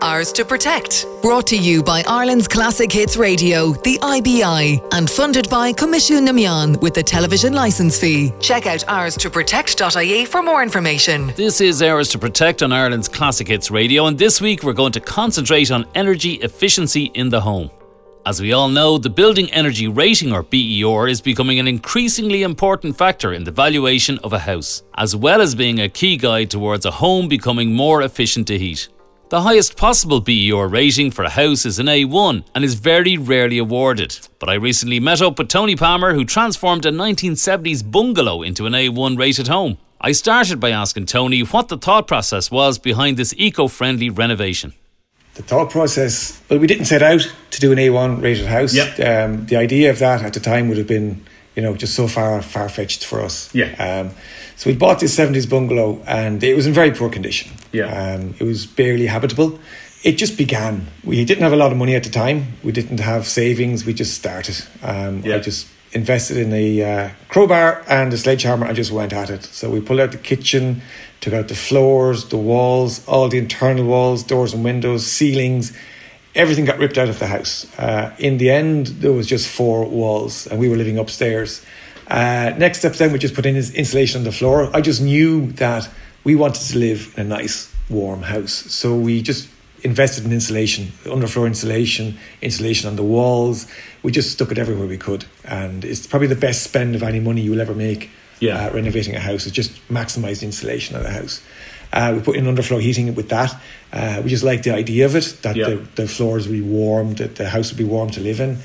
Ours to Protect. Brought to you by Ireland's Classic Hits Radio, the IBI, and funded by Coimisiún na Meán with the television licence fee. Check out ours to protect.ie for more information. This is Ours to Protect on Ireland's Classic Hits Radio, and this week we're going to concentrate on energy efficiency in the home. As we all know, the Building Energy Rating or BER is becoming an increasingly important factor in the valuation of a house, as well as being a key guide towards a home becoming more efficient to heat. The highest possible BER rating for a house is an A1 and is very rarely awarded. But I recently met up with Tony Palmer who transformed a 1970s bungalow into an A1 rated home. I started by asking Tony what the thought process was behind this eco friendly renovation the thought process, well, we didn't set out to do an A1 rated house. Yep. Um, the idea of that at the time would have been, you know, just so far far fetched for us. Yeah. Um, so we bought this 70s bungalow and it was in very poor condition. Yeah. Um, it was barely habitable. It just began. We didn't have a lot of money at the time. We didn't have savings. We just started. Um, yeah. I just invested in a uh, crowbar and a sledgehammer and just went at it. So we pulled out the kitchen, took out the floors, the walls, all the internal walls, doors and windows, ceilings. Everything got ripped out of the house. Uh, in the end, there was just four walls, and we were living upstairs. Uh, next step then, we just put in insulation on the floor. I just knew that we wanted to live in a nice, warm house. So we just invested in insulation, underfloor insulation, insulation on the walls. We just stuck it everywhere we could, and it's probably the best spend of any money you will ever make. Yeah. Uh, renovating a house is just maximise the insulation of the house. Uh, we put in underfloor heating with that. Uh, we just like the idea of it that yeah. the, the floors would be warm, that the house would be warm to live in.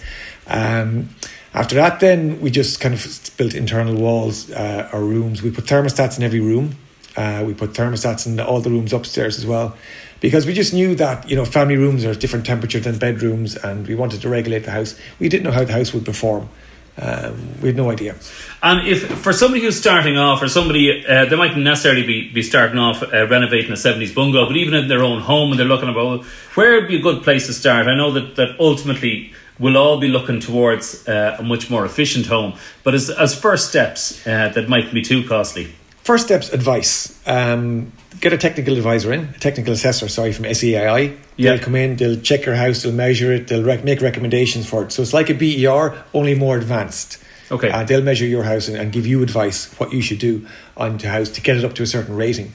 Um, after that, then we just kind of built internal walls, uh, our rooms. We put thermostats in every room. Uh, we put thermostats in all the rooms upstairs as well because we just knew that you know family rooms are a different temperature than bedrooms, and we wanted to regulate the house. We didn't know how the house would perform. Um, we had no idea. And if for somebody who's starting off, or somebody uh, they mightn't necessarily be, be starting off uh, renovating a seventies bungalow, but even in their own home, and they're looking about where would be a good place to start. I know that that ultimately we'll all be looking towards uh, a much more efficient home, but as as first steps uh, that mightn't be too costly. First steps advice. Um, get a technical advisor in, a technical assessor, sorry, from SEAI. They'll come in, they'll check your house, they'll measure it, they'll rec- make recommendations for it. So it's like a BER, only more advanced. Okay. Uh, they'll measure your house and, and, give you advice what you should do on the house to get it up to a certain rating.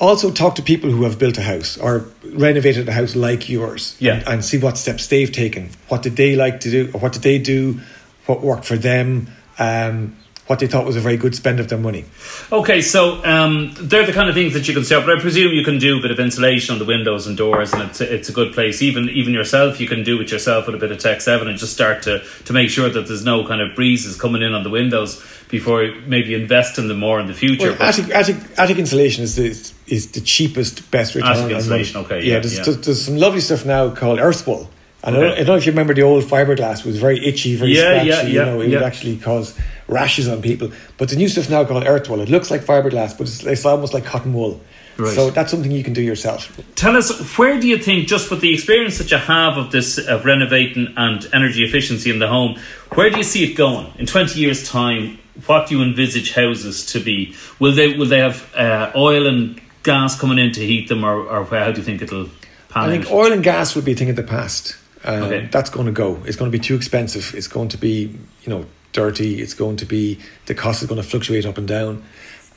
Also, talk to people who have built a house or renovated a house like yours. Yeah. And, and see what steps they've taken. What did they like to do? Or what did they do? What worked for them? Um, what they thought was a very good spend of their money. Okay, so um, they're the kind of things that you can start, but I presume you can do a bit of insulation on the windows and doors, and it's a, it's a good place. Even even yourself, you can do it yourself with a bit of Tech Seven and just start to to make sure that there's no kind of breezes coming in on the windows before maybe invest in them more in the future. Well, attic, attic, attic insulation is the is the cheapest, best return. Attic insulation, okay, yeah, yeah. There's, yeah. there's some lovely stuff now called Earthwool. And Okay. I, don't, I don't know if you remember the old fiberglass was very itchy, very Yeah, scratchy. yeah, you yeah, know, it would actually cause rashes on people. But the new stuff now called Earthwool, it looks like fiberglass, but it's, it's almost like cotton wool. Right. So that's something you can do yourself. Tell us, where do you think, just with the experience that you have of this, of renovating and energy efficiency in the home, where do you see it going in twenty years' time? What do you envisage houses to be? Will they will they have uh, oil and gas coming in to heat them, or, or how do you think it'll pan I think out? oil and gas would be a thing of the past. Um, Okay. That's going to go. It's going to be too expensive. It's going to be, you know, dirty. It's going to be the cost is going to fluctuate up and down.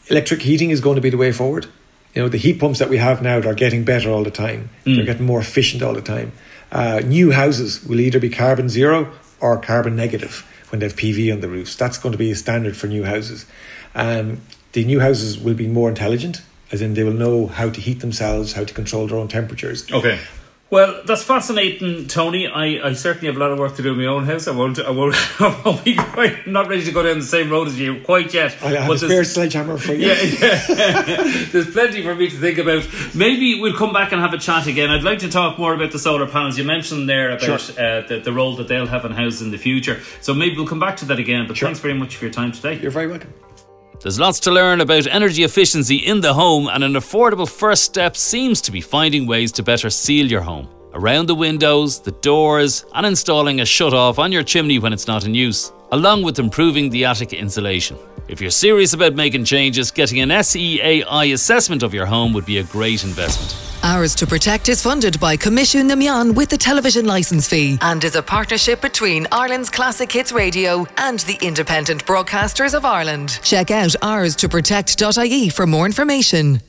Electric heating is going to be the way forward. You know, the heat pumps that we have now are getting better all the time. They're getting more efficient all the time. Uh, new houses will either be carbon zero or carbon negative when they have PV on the roofs. That's going to be a standard for new houses. Um, the new houses will be more intelligent, as in they will know how to heat themselves, how to control their own temperatures. Okay. Well, that's fascinating, Tony. I, I certainly have a lot of work to do in my own house. I won't. I won't. I won't be quite, I'm not ready to go down the same road as you quite yet. I have But a spare there's- sledgehammer for you. Yeah, yeah. There's plenty for me to think about. Maybe we'll come back and have a chat again. I'd like to talk more about the solar panels. You mentioned there about Sure. uh, the, the role that they'll have in houses in the future. So maybe we'll come back to that again. But Sure. thanks very much for your time today. You're very welcome. There's lots to learn about energy efficiency in the home, and an affordable first step seems to be finding ways to better seal your home. Around the windows, the doors, and installing a shut off on your chimney when it's not in use, along with improving the attic insulation. If you're serious about making changes, getting an SEAI assessment of your home would be a great investment. Ours to Protect is funded by Coimisiún na Meán with the television licence fee and is a partnership between Ireland's Classic Hits Radio and the Independent Broadcasters of Ireland. Check out ours to protect.ie for more information.